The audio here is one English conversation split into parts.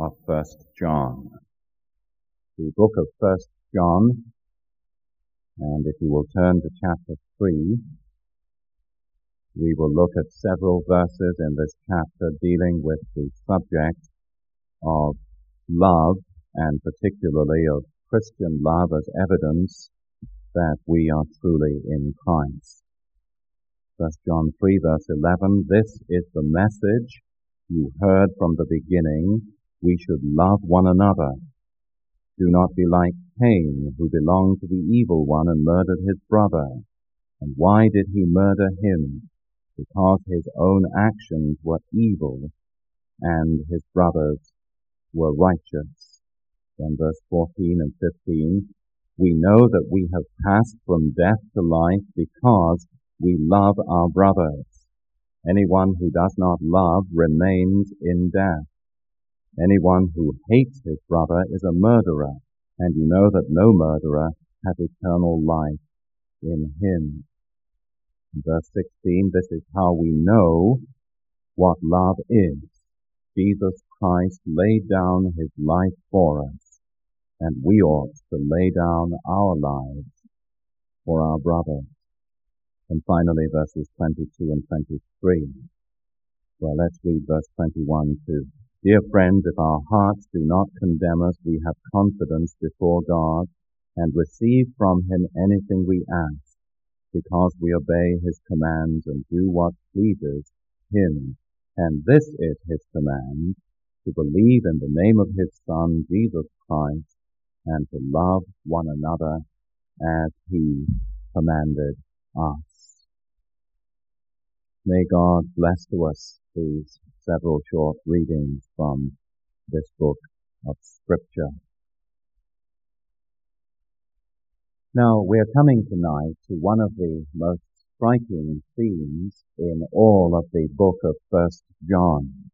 of First John. The book of First John, and if you will turn to chapter 3, we will look at several verses in this chapter dealing with the subject of love and particularly of Christian love as evidence that we are truly in Christ. First John 3 verse 11, this is the message you heard from the beginning, we should love one another. Do not be like Cain, who belonged to the evil one and murdered his brother. And why did he murder him? Because his own actions were evil and his brothers were righteous. Then verse 14 and 15, we know that we have passed from death to life because we love our brothers. Anyone who does not love remains in death. Anyone who hates his brother is a murderer, and you know that no murderer has eternal life in him. In verse 16, this is how we know what love is. Jesus Christ laid down his life for us, and we ought to lay down our lives for our brothers. And finally, verses 22 and 23. Well, let's read verse 21 too. Dear friends, if our hearts do not condemn us, we have confidence before God and receive from Him anything we ask, because we obey His commands and do what pleases Him. And this is His command, to believe in the name of His Son, Jesus Christ, and to love one another as He commanded us. May God bless to us these several short readings from this book of Scripture. Now, we are coming tonight to one of the most striking themes in all of the book of First John,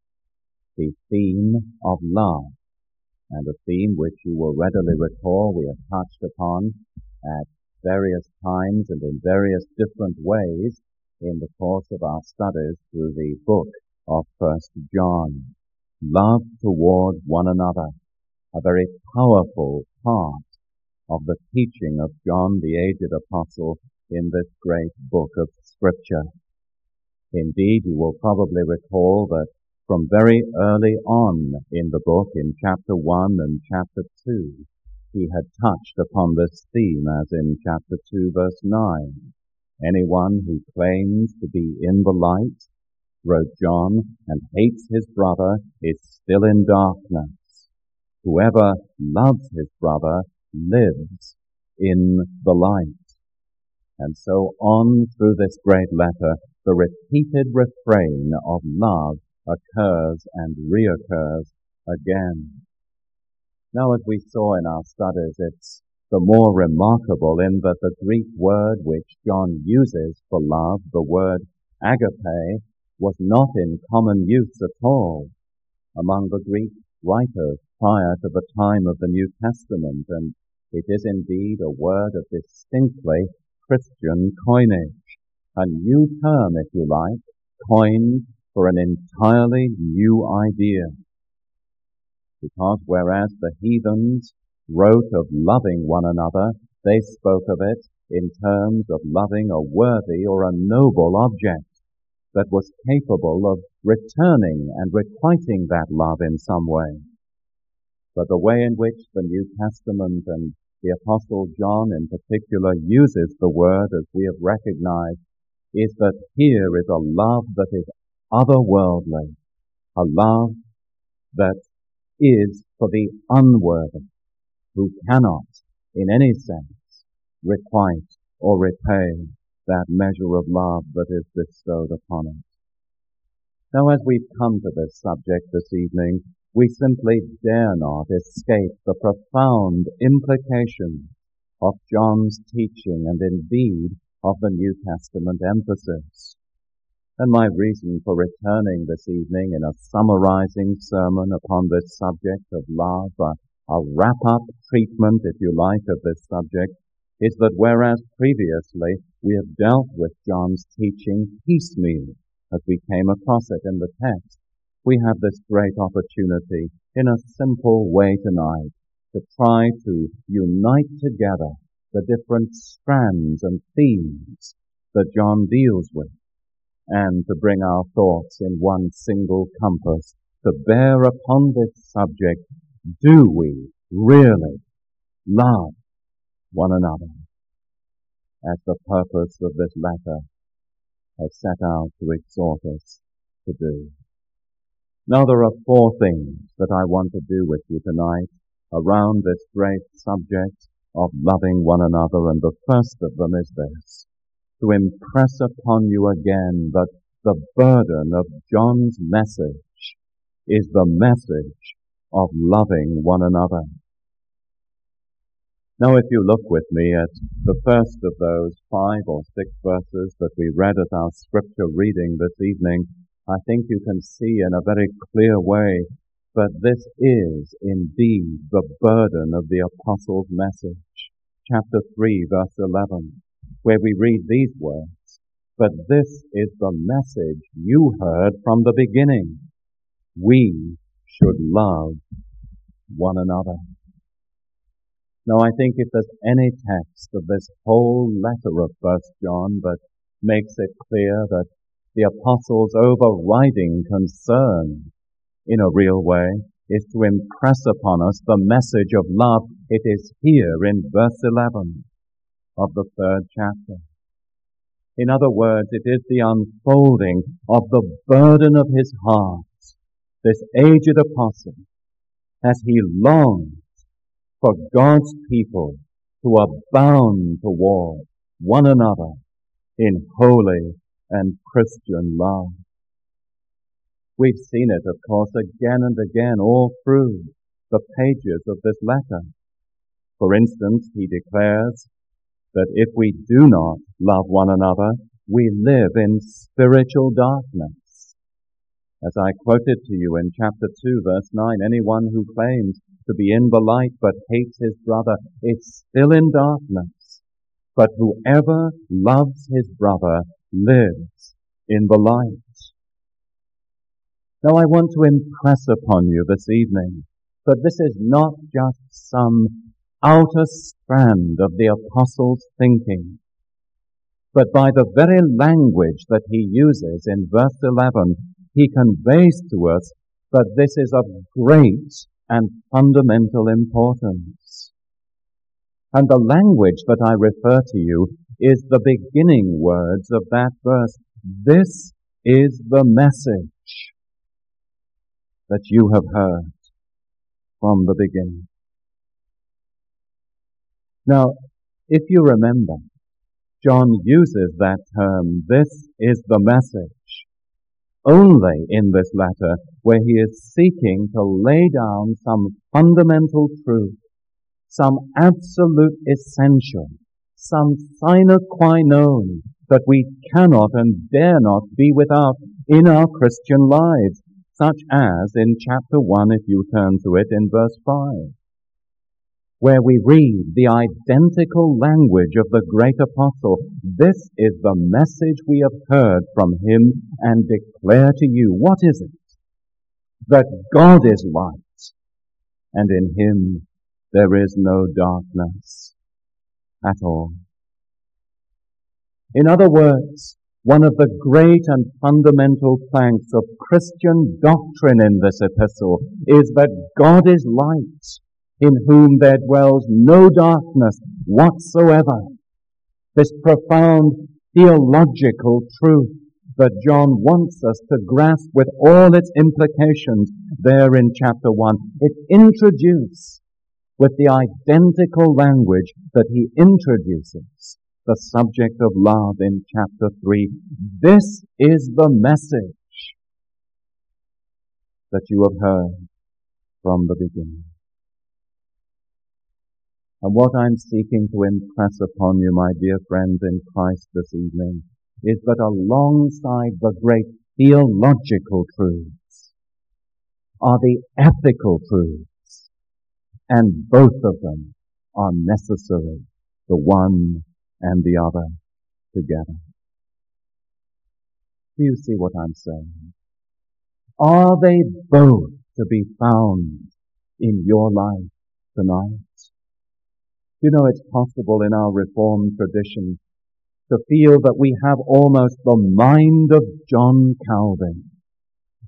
the theme of love, and a theme which you will readily recall we have touched upon at various times and in various different ways in the course of our studies through the book of First John. Love toward one another, a very powerful part of the teaching of John the aged apostle in this great book of scripture. Indeed, you will probably recall that from very early on in the book, in chapter 1 and chapter 2, he had touched upon this theme as in chapter 2 verse 9. Anyone who claims to be in the light, wrote John, and hates his brother is still in darkness. Whoever loves his brother lives in the light. And so on through this great letter, the repeated refrain of love occurs and reoccurs again. Now, as we saw in our studies, it's the more remarkable in that the Greek word which John uses for love, the word agape, was not in common use at all among the Greek writers prior to the time of the New Testament, and it is indeed a word of distinctly Christian coinage, a new term, if you like, coined for an entirely new idea. Because whereas the heathens wrote of loving one another, they spoke of it in terms of loving a worthy or a noble object that was capable of returning and requiting that love in some way. But the way in which the New Testament and the Apostle John in particular uses the word as we have recognized is that here is a love that is otherworldly, a love that is for the unworthy, who cannot, in any sense, requite or repay that measure of love that is bestowed upon us. Now, as we've come to this subject this evening, we simply dare not escape the profound implications of John's teaching and indeed of the New Testament emphasis. And my reason for returning this evening in a summarizing sermon upon this subject of love, uh, a wrap-up treatment, if you like, of this subject is that whereas previously we have dealt with John's teaching piecemeal as we came across it in the text, we have this great opportunity in a simple way tonight to try to unite together the different strands and themes that John deals with and to bring our thoughts in one single compass to bear upon this subject. Do we really love one another as the purpose of this letter has set out to exhort us to do? Now there are four things that I want to do with you tonight around this great subject of loving one another, and the first of them is this, to impress upon you again that the burden of John's message is the message of loving one another. Now if you look with me at the first of those five or six verses that we read at our scripture reading this evening, I think you can see in a very clear way that this is indeed the burden of the apostle's message. Chapter 3 verse 11, where we read these words, But this is the message you heard from the beginning. We should love one another. Now I think if there's any text of this whole letter of First John that makes it clear that the apostle's overriding concern in a real way is to impress upon us the message of love. It is here in verse 11 of the third chapter. In other words, it is the unfolding of the burden of his heart, this aged apostle, as he longs for God's people who to abound toward one another in holy and Christian love. We've seen it, of course, again and again all through the pages of this letter. For instance, he declares that if we do not love one another, we live in spiritual darkness. As I quoted to you in chapter 2 verse 9, anyone who claims to be in the light but hates his brother is still in darkness. But whoever loves his brother lives in the light. Now I want to impress upon you this evening that this is not just some outer strand of the apostle's thinking, but by the very language that he uses in verse 11, he conveys to us that this is of great and fundamental importance. And the language that I refer to you is the beginning words of that verse. This is the message that you have heard from the beginning. Now, if you remember, John uses that term, this is the message, only in this letter where he is seeking to lay down some fundamental truth, some absolute essential, some sine qua non that we cannot and dare not be without in our Christian lives such as in chapter 1, if you turn to it in verse 5, where we read the identical language of the great apostle. This is the message we have heard from him and declare to you. What is it? That God is light, and in him there is no darkness at all. In other words, one of the great and fundamental planks of Christian doctrine in this epistle is that God is light, in whom there dwells no darkness whatsoever. This profound theological truth that John wants us to grasp with all its implications there in chapter 1. It introduces with the identical language that he introduces the subject of love in chapter 3. This is the message that you have heard from the beginning. And what I'm seeking to impress upon you, my dear friends in Christ this evening, is that alongside the great theological truths are the ethical truths, and both of them are necessary, the one and the other together. Do you see what I'm saying? Are they both to be found in your life tonight? You know, it's possible in our Reformed tradition to feel that we have almost the mind of John Calvin.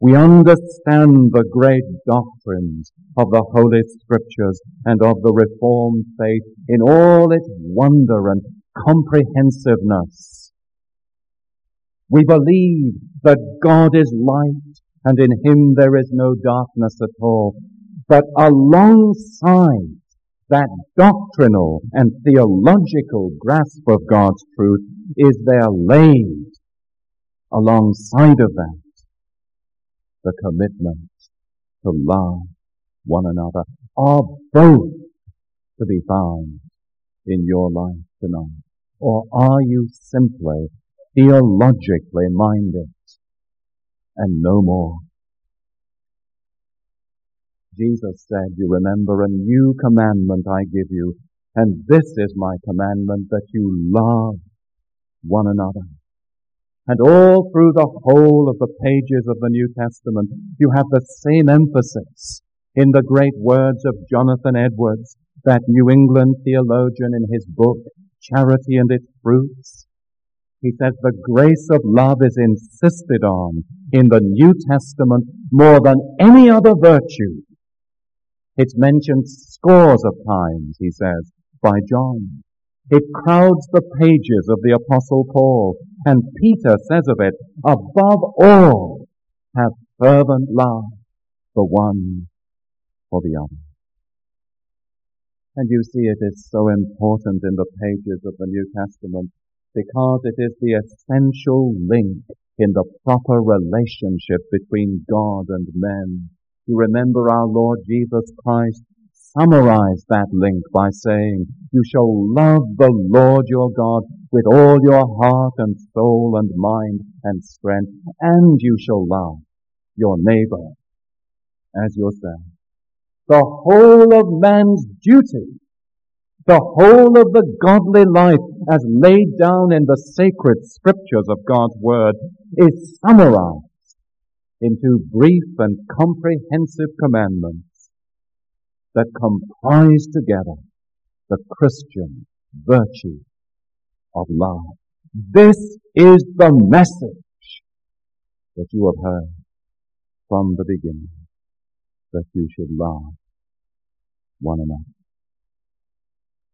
We understand the great doctrines of the Holy Scriptures and of the Reformed faith in all its wonder and comprehensiveness. We believe that God is light and in Him there is no darkness at all. But alongside that doctrinal and theological grasp of God's truth is there laid alongside of that the commitment to love one another are both to be found in your life tonight? Or are you simply theologically minded and no more? Jesus said, you remember, a new commandment I give you, and this is my commandment that you love one another. And all through the whole of the pages of the New Testament, you have the same emphasis in the great words of Jonathan Edwards, that New England theologian in his book, Charity and Its Fruits. He says the grace of love is insisted on in the New Testament more than any other virtue it's mentioned scores of times, he says, by John. It crowds the pages of the Apostle Paul, and Peter says of it, above all, have fervent love for one for the other. And you see it is so important in the pages of the New Testament because it is the essential link in the proper relationship between God and men you remember our Lord Jesus Christ summarized that link by saying, you shall love the Lord your God with all your heart and soul and mind and strength, and you shall love your neighbor as yourself. The whole of man's duty, the whole of the godly life as laid down in the sacred scriptures of God's word is summarized into brief and comprehensive commandments that comprise together the Christian virtue of love. This is the message that you have heard from the beginning, that you should love one another.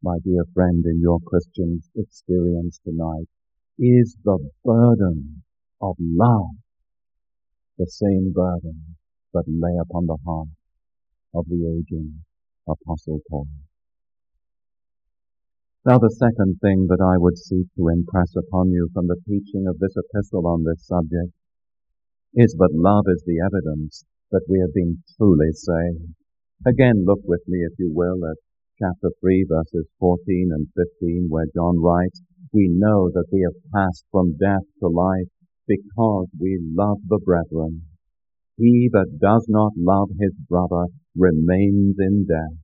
My dear friend, in your Christian experience tonight, is the burden of love the same burden that lay upon the heart of the aging Apostle Paul. Now the second thing that I would seek to impress upon you from the teaching of this epistle on this subject is that love is the evidence that we have been truly saved. Again, look with me, if you will, at chapter 3, verses 14 and 15, where John writes, We know that we have passed from death to life because we love the brethren. He that does not love his brother remains in death.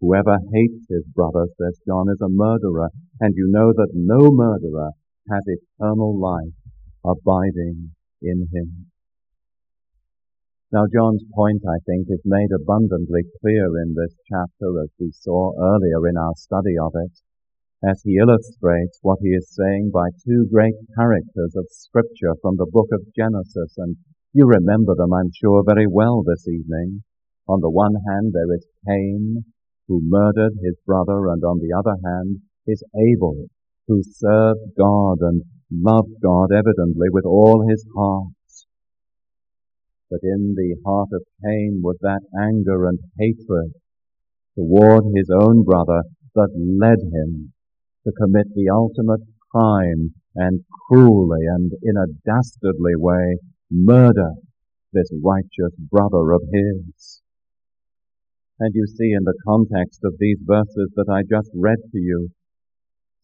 Whoever hates his brother, says John, is a murderer, and you know that no murderer has eternal life abiding in him. Now John's point, I think, is made abundantly clear in this chapter as we saw earlier in our study of it as he illustrates what he is saying by two great characters of scripture from the book of Genesis. And you remember them, I'm sure, very well this evening. On the one hand, there is Cain, who murdered his brother, and on the other hand is Abel, who served God and loved God evidently with all his heart. But in the heart of Cain was that anger and hatred toward his own brother that led him to commit the ultimate crime and cruelly and in a dastardly way murder this righteous brother of his. And you see in the context of these verses that I just read to you,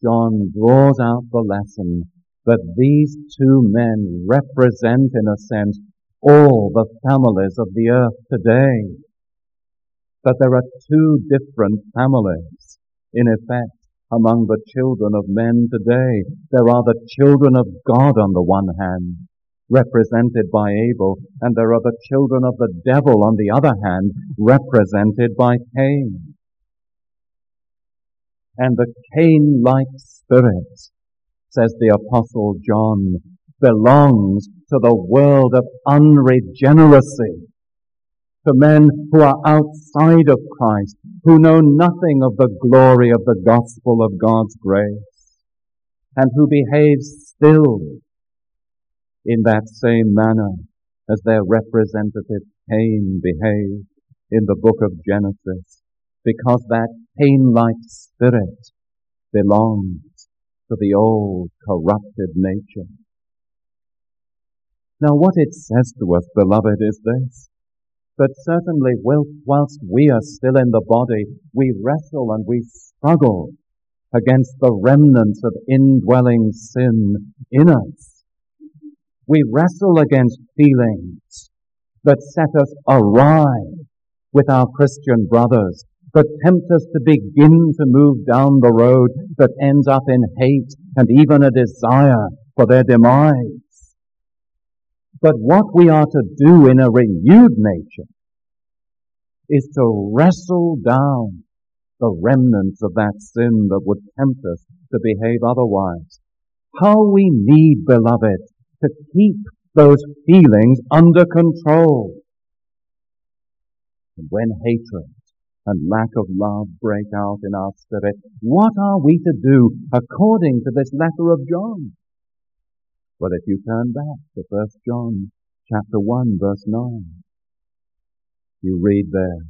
John draws out the lesson that these two men represent in a sense all the families of the earth today. That there are two different families, in effect, among the children of men today. There are the children of God on the one hand, represented by Abel, and there are the children of the devil on the other hand, represented by Cain. And the Cain-like spirit, says the apostle John, belongs to the world of unregeneracy, to men who are outside of Christ, who know nothing of the glory of the gospel of God's grace, and who behave still in that same manner as their representative Cain behaved in the book of Genesis, because that Cain-like spirit belongs to the old corrupted nature. Now what it says to us, beloved, is this, that certainly whilst we are still in the body, we wrestle and we struggle against the remnants of indwelling sin in us. We wrestle against feelings that set us awry with our Christian brothers, that tempt us to begin to move down the road that ends up in hate and even a desire for their demise. But what we are to do in a renewed nature is to wrestle down the remnants of that sin that would tempt us to behave otherwise. How we need, beloved, to keep those feelings under control. And when hatred and lack of love break out in our spirit, what are we to do according to this letter of John? Well, if you turn back to 1 John chapter 1 verse 9, you read there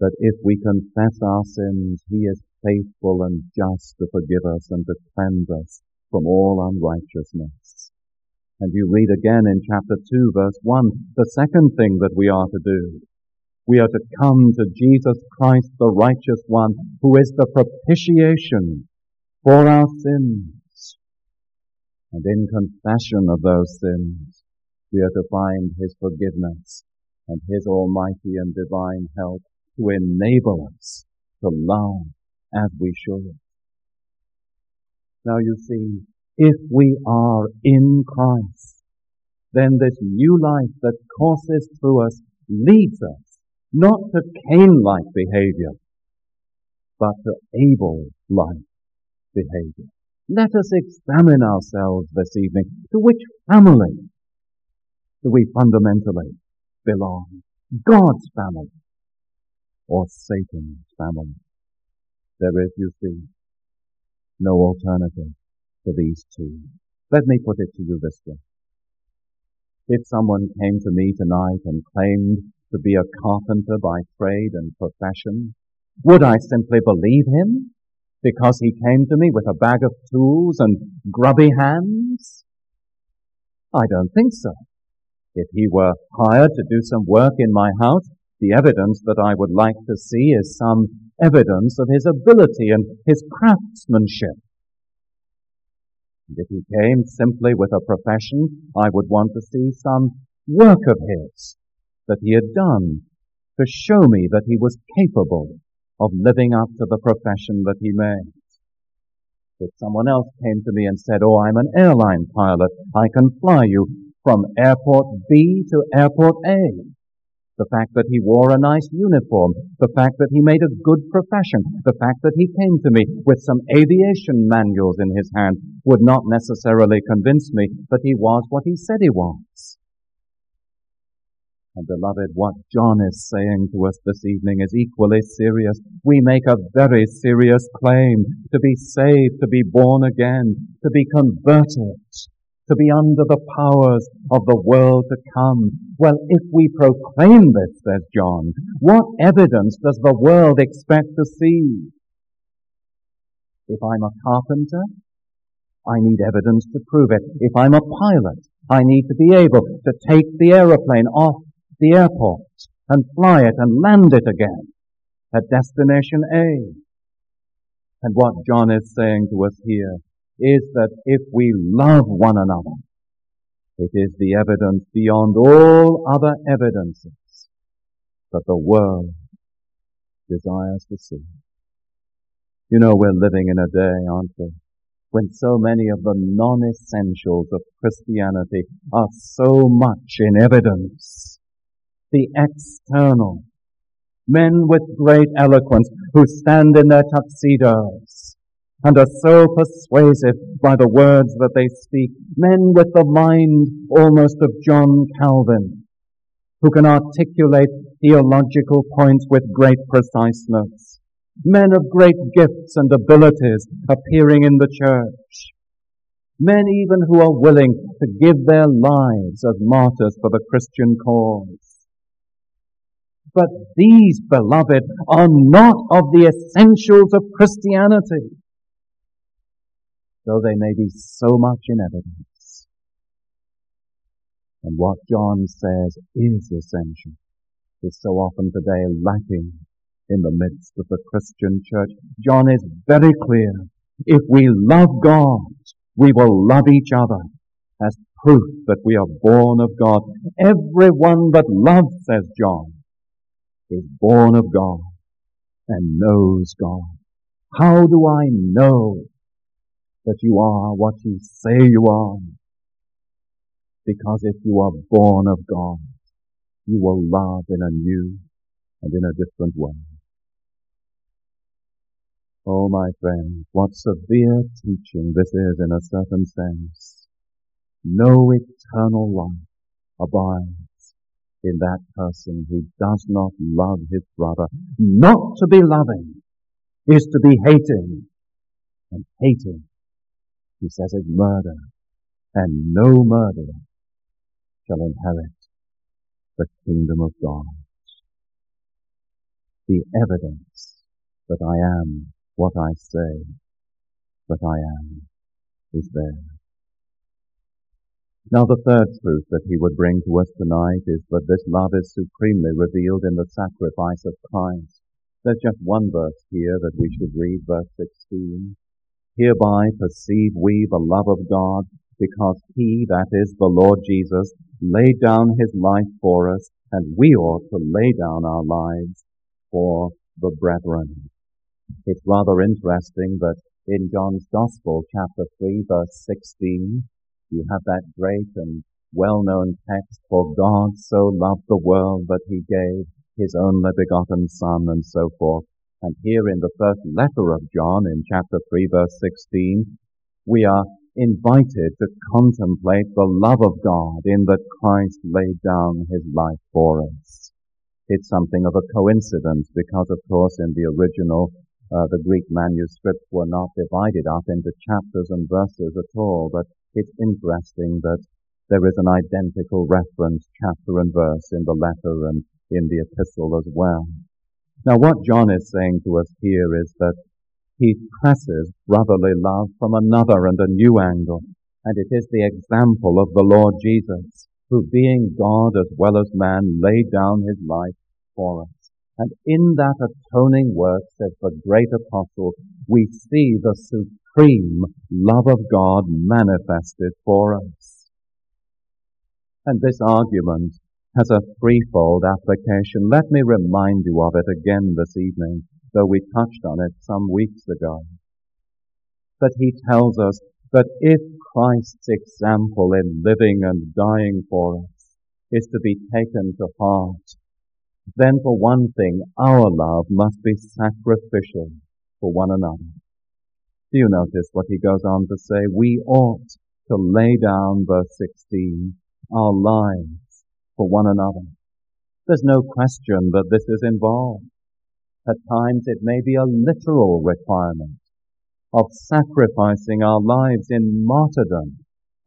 that if we confess our sins, He is faithful and just to forgive us and to cleanse us from all unrighteousness. And you read again in chapter 2 verse 1, the second thing that we are to do. We are to come to Jesus Christ, the righteous one, who is the propitiation for our sins. And in confession of those sins, we are to find His forgiveness and His almighty and divine help to enable us to love as we should. Now you see, if we are in Christ, then this new life that courses through us leads us not to Cain-like behavior, but to Abel-like behavior. Let us examine ourselves this evening. To which family do we fundamentally belong? God's family or Satan's family? There is, you see, no alternative to these two. Let me put it to you this way. If someone came to me tonight and claimed to be a carpenter by trade and profession, would I simply believe him because he came to me with a bag of tools and grubby hands? I don't think so. If he were hired to do some work in my house, the evidence that I would like to see is some evidence of his ability and his craftsmanship. And if he came simply with a profession, I would want to see some work of his that he had done to show me that he was capable of living up to the profession that he made. If someone else came to me and said, Oh, I'm an airline pilot, I can fly you from airport B to airport A the fact that he wore a nice uniform, the fact that he made a good profession, the fact that he came to me with some aviation manuals in his hand would not necessarily convince me that he was what he said he was. And beloved, what John is saying to us this evening is equally serious. We make a very serious claim to be saved, to be born again, to be converted to be under the powers of the world to come. Well, if we proclaim this, says John, what evidence does the world expect to see? If I'm a carpenter, I need evidence to prove it. If I'm a pilot, I need to be able to take the aeroplane off the airport and fly it and land it again at destination A. And what John is saying to us here is that if we love one another, it is the evidence beyond all other evidences that the world desires to see. You know, we're living in a day, aren't we, when so many of the non-essentials of Christianity are so much in evidence. The external. Men with great eloquence who stand in their tuxedos and are so persuasive by the words that they speak. Men with the mind almost of John Calvin who can articulate theological points with great preciseness. Men of great gifts and abilities appearing in the church. Men even who are willing to give their lives as martyrs for the Christian cause. But these, beloved, are not of the essentials of Christianity, though they may be so much in evidence. And what John says is essential is so often today lacking in the midst of the Christian church. John is very clear. If we love God, we will love each other as proof that we are born of God. Everyone that loves, says John, is born of God and knows God. How do I know that you are what you say you are? Because if you are born of God, you will love in a new and in a different way. Oh, my friends, what severe teaching this is in a certain sense. No eternal life abides in that person who does not love his brother. Not to be loving is to be hating. And hating, he says, is murder. And no murderer shall inherit the kingdom of God. The evidence that I am what I say that I am is there. Now the third truth that he would bring to us tonight is that this love is supremely revealed in the sacrifice of Christ. There's just one verse here that we should read, verse 16. Hereby perceive we the love of God because he, that is the Lord Jesus, laid down his life for us and we ought to lay down our lives for the brethren. It's rather interesting that in John's Gospel, chapter 3, verse 16, you have that great and well-known text, For God so loved the world that he gave his only begotten Son, and so forth. And here in the first letter of John, in chapter 3, verse 16, we are invited to contemplate the love of God in that Christ laid down his life for us. It's something of a coincidence because, of course, in the original uh, the Greek manuscripts were not divided up into chapters and verses at all, but it's interesting that there is an identical reference, chapter and verse, in the letter and in the epistle as well. Now what John is saying to us here is that he presses brotherly love from another and a new angle, and it is the example of the Lord Jesus, who being God as well as man laid down his life for us. And in that atoning work, says the great apostle, we see the supreme love of God manifested for us. And this argument has a threefold application. Let me remind you of it again this evening, though we touched on it some weeks ago. That he tells us that if Christ's example in living and dying for us is to be taken to heart, then for one thing, our love must be sacrificial for one another. Do you notice what he goes on to say? We ought to lay down, verse 16, our lives for one another. There's no question that this is involved. At times it may be a literal requirement of sacrificing our lives in martyrdom,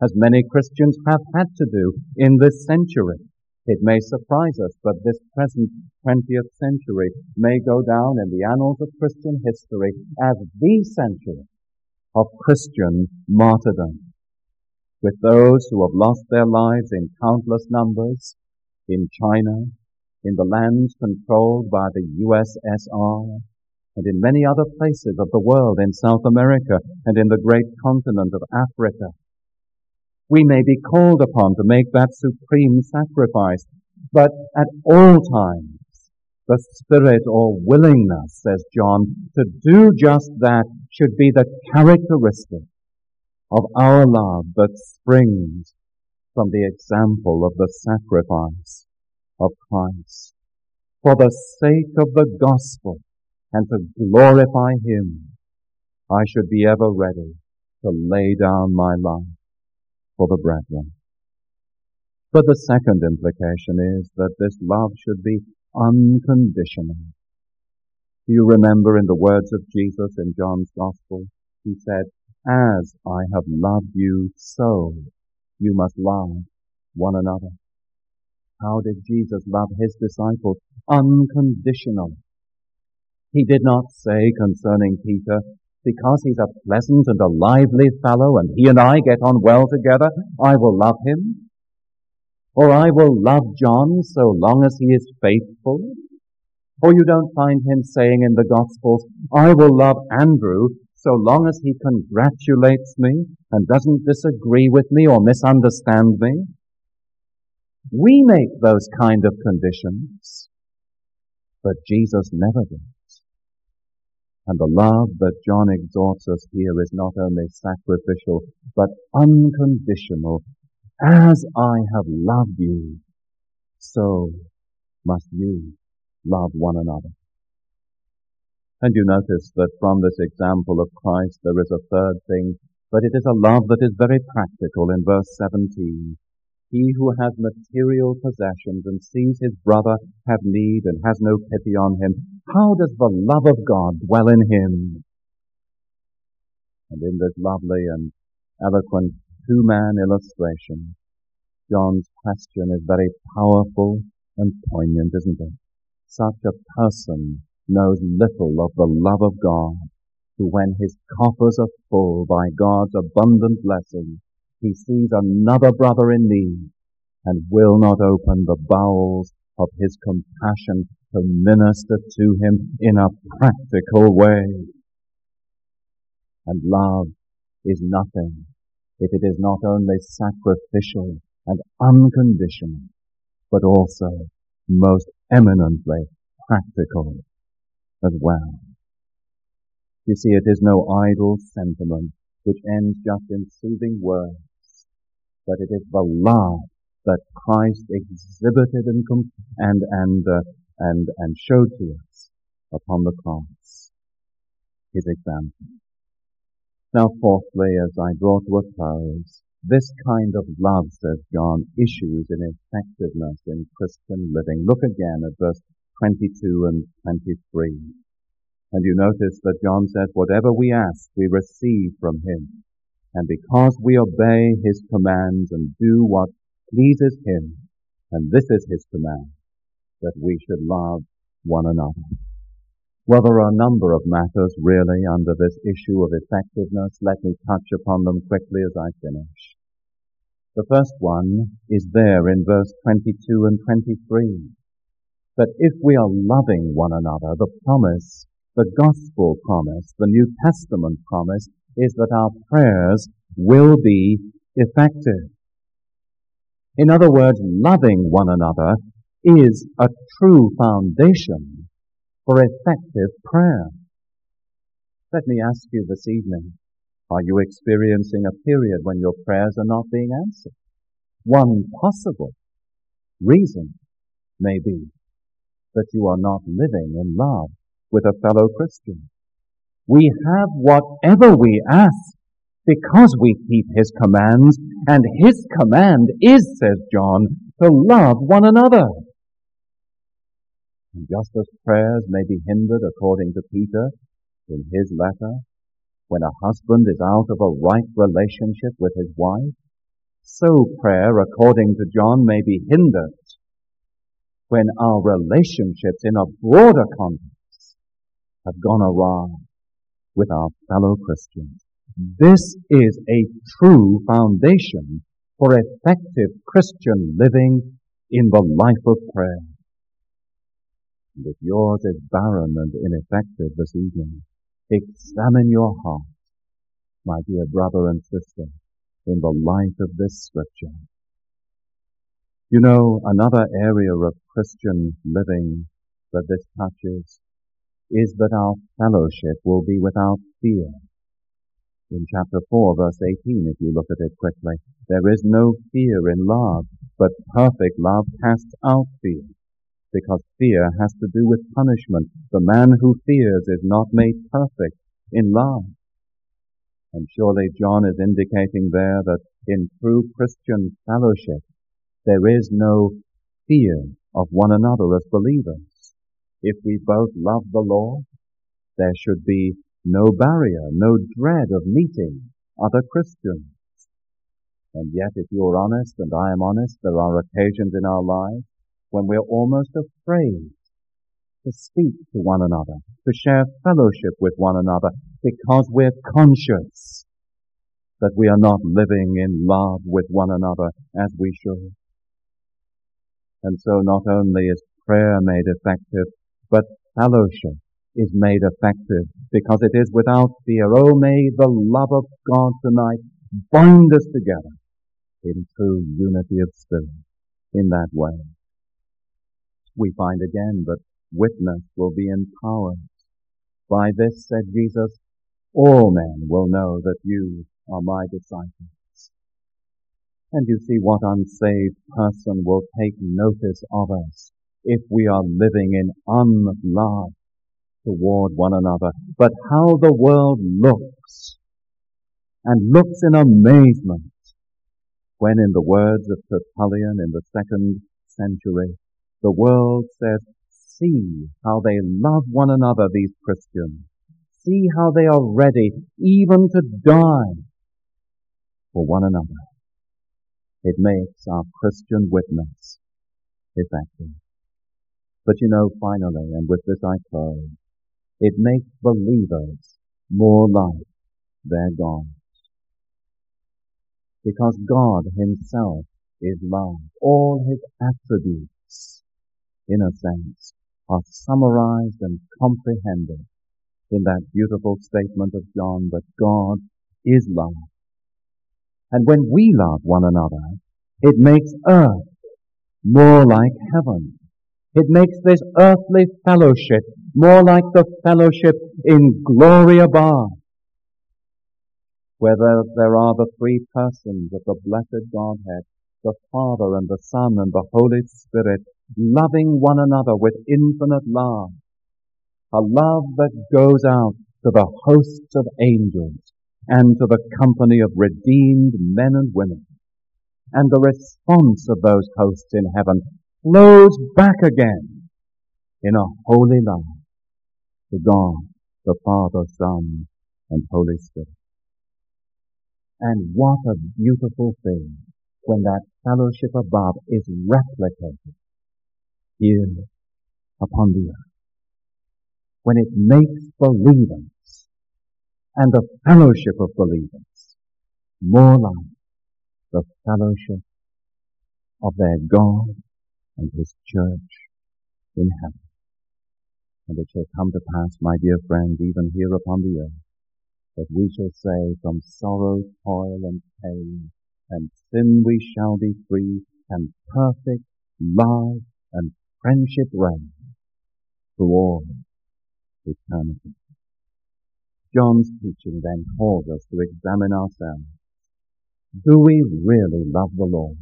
as many Christians have had to do in this century. It may surprise us, but this present 20th century may go down in the annals of Christian history as the century of Christian martyrdom. With those who have lost their lives in countless numbers in China, in the lands controlled by the USSR, and in many other places of the world, in South America and in the great continent of Africa, we may be called upon to make that supreme sacrifice. But at all times, the spirit or willingness, says John, to do just that should be the characteristic of our love that springs from the example of the sacrifice of Christ. For the sake of the gospel and to glorify Him, I should be ever ready to lay down my life for the brethren. But the second implication is that this love should be unconditional. Do you remember in the words of Jesus in John's Gospel? He said, As I have loved you, so you must love one another. How did Jesus love his disciples? Unconditional. He did not say concerning Peter, because he's a pleasant and a lively fellow and he and I get on well together, I will love him. Or I will love John so long as he is faithful. Or you don't find him saying in the Gospels, I will love Andrew so long as he congratulates me and doesn't disagree with me or misunderstand me. We make those kind of conditions, but Jesus never did. And the love that John exhorts us here is not only sacrificial, but unconditional as I have loved you, so must you love one another. And you notice that from this example of Christ there is a third thing, but it is a love that is very practical in verse 17. He who has material possessions and sees his brother have need and has no pity on him, how does the love of God dwell in him? And in this lovely and eloquent two-man illustration. John's question is very powerful and poignant, isn't it? Such a person knows little of the love of God, who when his coffers are full by God's abundant blessing, he sees another brother in need and will not open the bowels of his compassion to minister to him in a practical way. And love is nothing if it is not only sacrificial and unconditional, but also most eminently practical as well. You see, it is no idle sentiment which ends just in soothing words, but it is the love that Christ exhibited and and and uh, and and showed to us upon the cross. His example. Now, fourthly, as I draw to a close, this kind of love, says John, issues in effectiveness in Christian living. Look again at verse 22 and 23. And you notice that John says, whatever we ask, we receive from him. And because we obey his commands and do what pleases him, and this is his command, that we should love one another. Well, there are a number of matters really under this issue of effectiveness. Let me touch upon them quickly as I finish. The first one is there in verse 22 and 23. That if we are loving one another, the promise, the gospel promise, the New Testament promise is that our prayers will be effective. In other words, loving one another is a true foundation for effective prayer. Let me ask you this evening, are you experiencing a period when your prayers are not being answered? One possible reason may be that you are not living in love with a fellow Christian. We have whatever we ask because we keep His commands, and His command is, says John, to love one another. And just as prayers may be hindered according to Peter in his letter, when a husband is out of a right relationship with his wife, so prayer, according to John, may be hindered when our relationships in a broader context have gone awry with our fellow Christians. This is a true foundation for effective Christian living in the life of prayer. If yours is barren and ineffective this evening, examine your heart, my dear brother and sister, in the light of this scripture. You know, another area of Christian living that this touches is that our fellowship will be without fear. In chapter 4 verse 18, if you look at it quickly, there is no fear in love, but perfect love casts out fear, because fear has to do with punishment. The man who fears is not made perfect in love. And surely John is indicating there that in true Christian fellowship, there is no fear of one another as believers. If we both love the Lord, there should be no barrier, no dread of meeting other Christians. And yet, if you're honest and I am honest, there are occasions in our lives when we're almost afraid to speak to one another, to share fellowship with one another, because we're conscious that we are not living in love with one another as we should. And so not only is prayer made effective, but fellowship is made effective because it is without fear. Oh, may the love of God tonight bind us together in true unity of spirit in that way. We find again that witness will be empowered. By this, said Jesus, all men will know that you are my disciples. And you see what unsaved person will take notice of us if we are living in unlove toward one another, but how the world looks and looks in amazement when in the words of Tertullian in the second century, the world says, see how they love one another, these Christians. See how they are ready even to die for one another. It makes our Christian witness effective. But you know, finally, and with this I close, it makes believers more like their God. Because God Himself is love. All His attributes, in a sense, are summarized and comprehended in that beautiful statement of John that God is love. And when we love one another, it makes earth more like heaven. It makes this earthly fellowship more like the fellowship in glory above, where there, there are the three persons of the blessed Godhead, the Father and the Son and the Holy Spirit, loving one another with infinite love, a love that goes out to the hosts of angels and to the company of redeemed men and women. And the response of those hosts in heaven flows back again in a holy love to God, the Father, Son, and Holy Spirit. And what a beautiful thing when that fellowship above is replicated here upon the earth. When it makes believers and the fellowship of believers more like the fellowship of their God and His church in heaven. And it shall come to pass, my dear friend, even here upon the earth, that we shall say, from sorrow, toil, and pain, and sin we shall be free, and perfect love and friendship reign through all eternity. John's teaching then calls us to examine ourselves. Do we really love the Lord?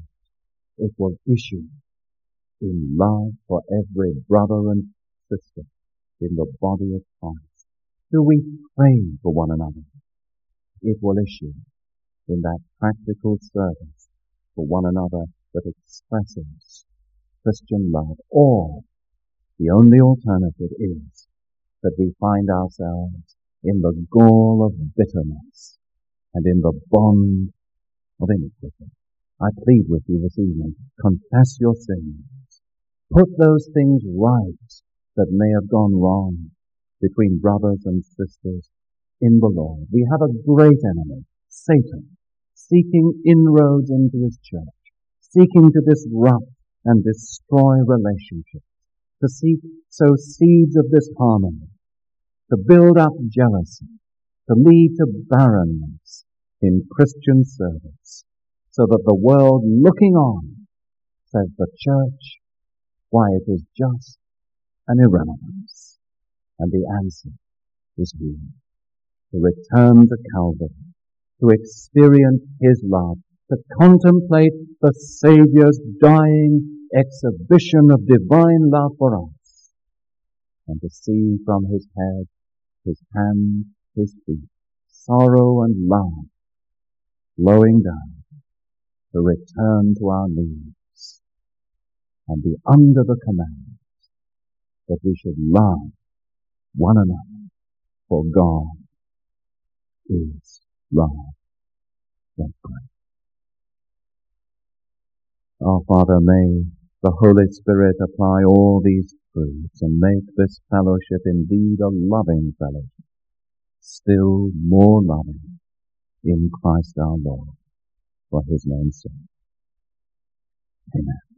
It will issue in love for every brother and sister in the body of Christ? Do we pray for one another? It will issue in that practical service for one another that expresses Christian love. Or the only alternative is that we find ourselves in the gall of bitterness and in the bond of iniquity. I plead with you this evening, confess your sins. Put those things right that may have gone wrong between brothers and sisters in the Lord. We have a great enemy, Satan, seeking inroads into his church, seeking to disrupt and destroy relationships, to seek sow seeds of disharmony, to build up jealousy, to lead to barrenness in Christian service, so that the world looking on says the church, why it is just and irrelevance. And the answer is here. To return to Calvary to experience His love, to contemplate the Saviour's dying exhibition of divine love for us, and to see from His head, His hands, His feet, sorrow and love flowing down to return to our needs and be under the command that we should love one another for God is love. Let's pray. Our Father, may the Holy Spirit apply all these truths and make this fellowship indeed a loving fellowship, still more loving in Christ our Lord, for his name's sake. Amen.